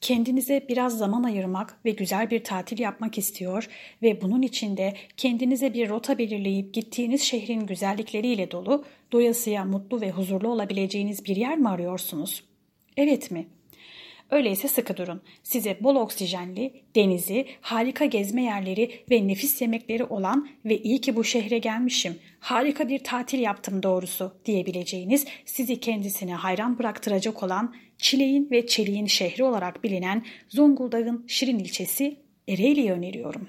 kendinize biraz zaman ayırmak ve güzel bir tatil yapmak istiyor ve bunun içinde kendinize bir rota belirleyip gittiğiniz şehrin güzellikleriyle dolu, doyasıya mutlu ve huzurlu olabileceğiniz bir yer mi arıyorsunuz? Evet mi? Öyleyse sıkı durun. Size bol oksijenli, denizi, harika gezme yerleri ve nefis yemekleri olan ve iyi ki bu şehre gelmişim, harika bir tatil yaptım doğrusu diyebileceğiniz, sizi kendisine hayran bıraktıracak olan Çileğin ve Çeliğin şehri olarak bilinen Zonguldak'ın Şirin ilçesi Ereğli'yi öneriyorum.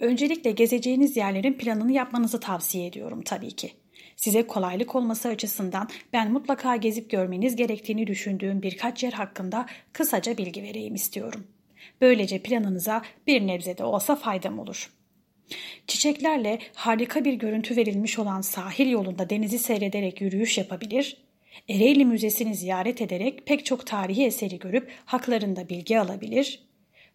Öncelikle gezeceğiniz yerlerin planını yapmanızı tavsiye ediyorum tabii ki. Size kolaylık olması açısından ben mutlaka gezip görmeniz gerektiğini düşündüğüm birkaç yer hakkında kısaca bilgi vereyim istiyorum. Böylece planınıza bir nebze de olsa faydam olur. Çiçeklerle harika bir görüntü verilmiş olan sahil yolunda denizi seyrederek yürüyüş yapabilir, Ereğli Müzesi'ni ziyaret ederek pek çok tarihi eseri görüp haklarında bilgi alabilir,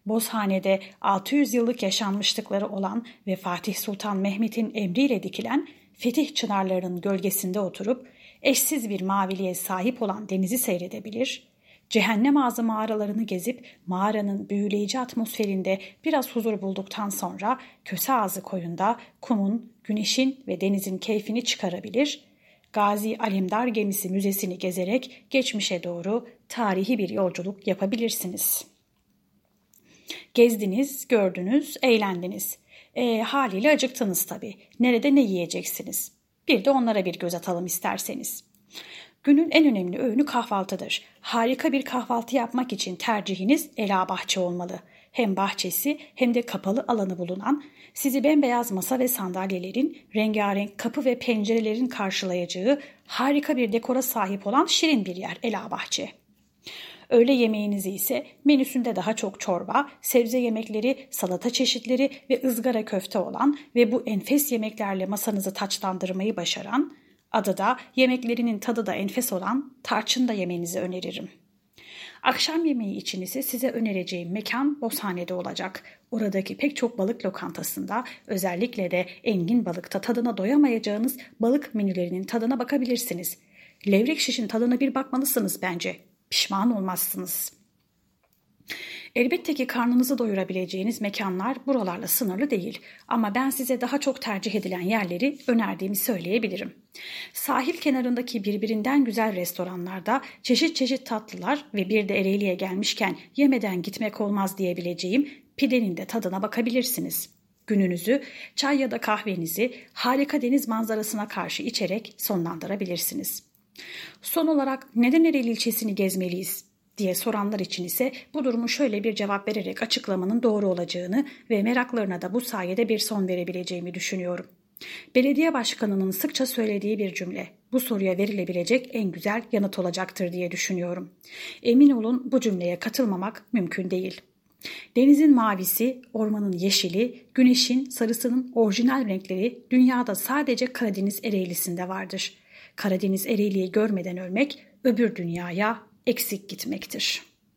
Bozhane'de 600 yıllık yaşanmışlıkları olan ve Fatih Sultan Mehmet'in emriyle dikilen fetih çınarlarının gölgesinde oturup eşsiz bir maviliğe sahip olan denizi seyredebilir, cehennem ağzı mağaralarını gezip mağaranın büyüleyici atmosferinde biraz huzur bulduktan sonra köse ağzı koyunda kumun, güneşin ve denizin keyfini çıkarabilir, Gazi Alemdar Gemisi Müzesi'ni gezerek geçmişe doğru tarihi bir yolculuk yapabilirsiniz. Gezdiniz, gördünüz, eğlendiniz. E, haliyle acıktınız tabii. Nerede ne yiyeceksiniz? Bir de onlara bir göz atalım isterseniz. Günün en önemli öğünü kahvaltıdır. Harika bir kahvaltı yapmak için tercihiniz Ela Bahçe olmalı. Hem bahçesi hem de kapalı alanı bulunan, sizi bembeyaz masa ve sandalyelerin, rengarenk kapı ve pencerelerin karşılayacağı harika bir dekora sahip olan şirin bir yer Ela Bahçe. Öğle yemeğinizi ise menüsünde daha çok çorba, sebze yemekleri, salata çeşitleri ve ızgara köfte olan ve bu enfes yemeklerle masanızı taçlandırmayı başaran, adı da yemeklerinin tadı da enfes olan tarçın da yemenizi öneririm. Akşam yemeği için ise size önereceğim mekan Bozhane'de olacak. Oradaki pek çok balık lokantasında özellikle de engin balıkta tadına doyamayacağınız balık menülerinin tadına bakabilirsiniz. Levrek şişin tadına bir bakmalısınız bence pişman olmazsınız. Elbette ki karnınızı doyurabileceğiniz mekanlar buralarla sınırlı değil ama ben size daha çok tercih edilen yerleri önerdiğimi söyleyebilirim. Sahil kenarındaki birbirinden güzel restoranlarda çeşit çeşit tatlılar ve bir de Ereğli'ye gelmişken yemeden gitmek olmaz diyebileceğim pidenin de tadına bakabilirsiniz. Gününüzü çay ya da kahvenizi harika deniz manzarasına karşı içerek sonlandırabilirsiniz.'' Son olarak neden Ereğli ilçesini gezmeliyiz diye soranlar için ise bu durumu şöyle bir cevap vererek açıklamanın doğru olacağını ve meraklarına da bu sayede bir son verebileceğimi düşünüyorum. Belediye başkanının sıkça söylediği bir cümle bu soruya verilebilecek en güzel yanıt olacaktır diye düşünüyorum. Emin olun bu cümleye katılmamak mümkün değil. Denizin mavisi, ormanın yeşili, güneşin sarısının orijinal renkleri dünyada sadece Karadeniz Ereğlisi'nde vardır. Karadeniz Ereğli'yi görmeden ölmek öbür dünyaya eksik gitmektir.''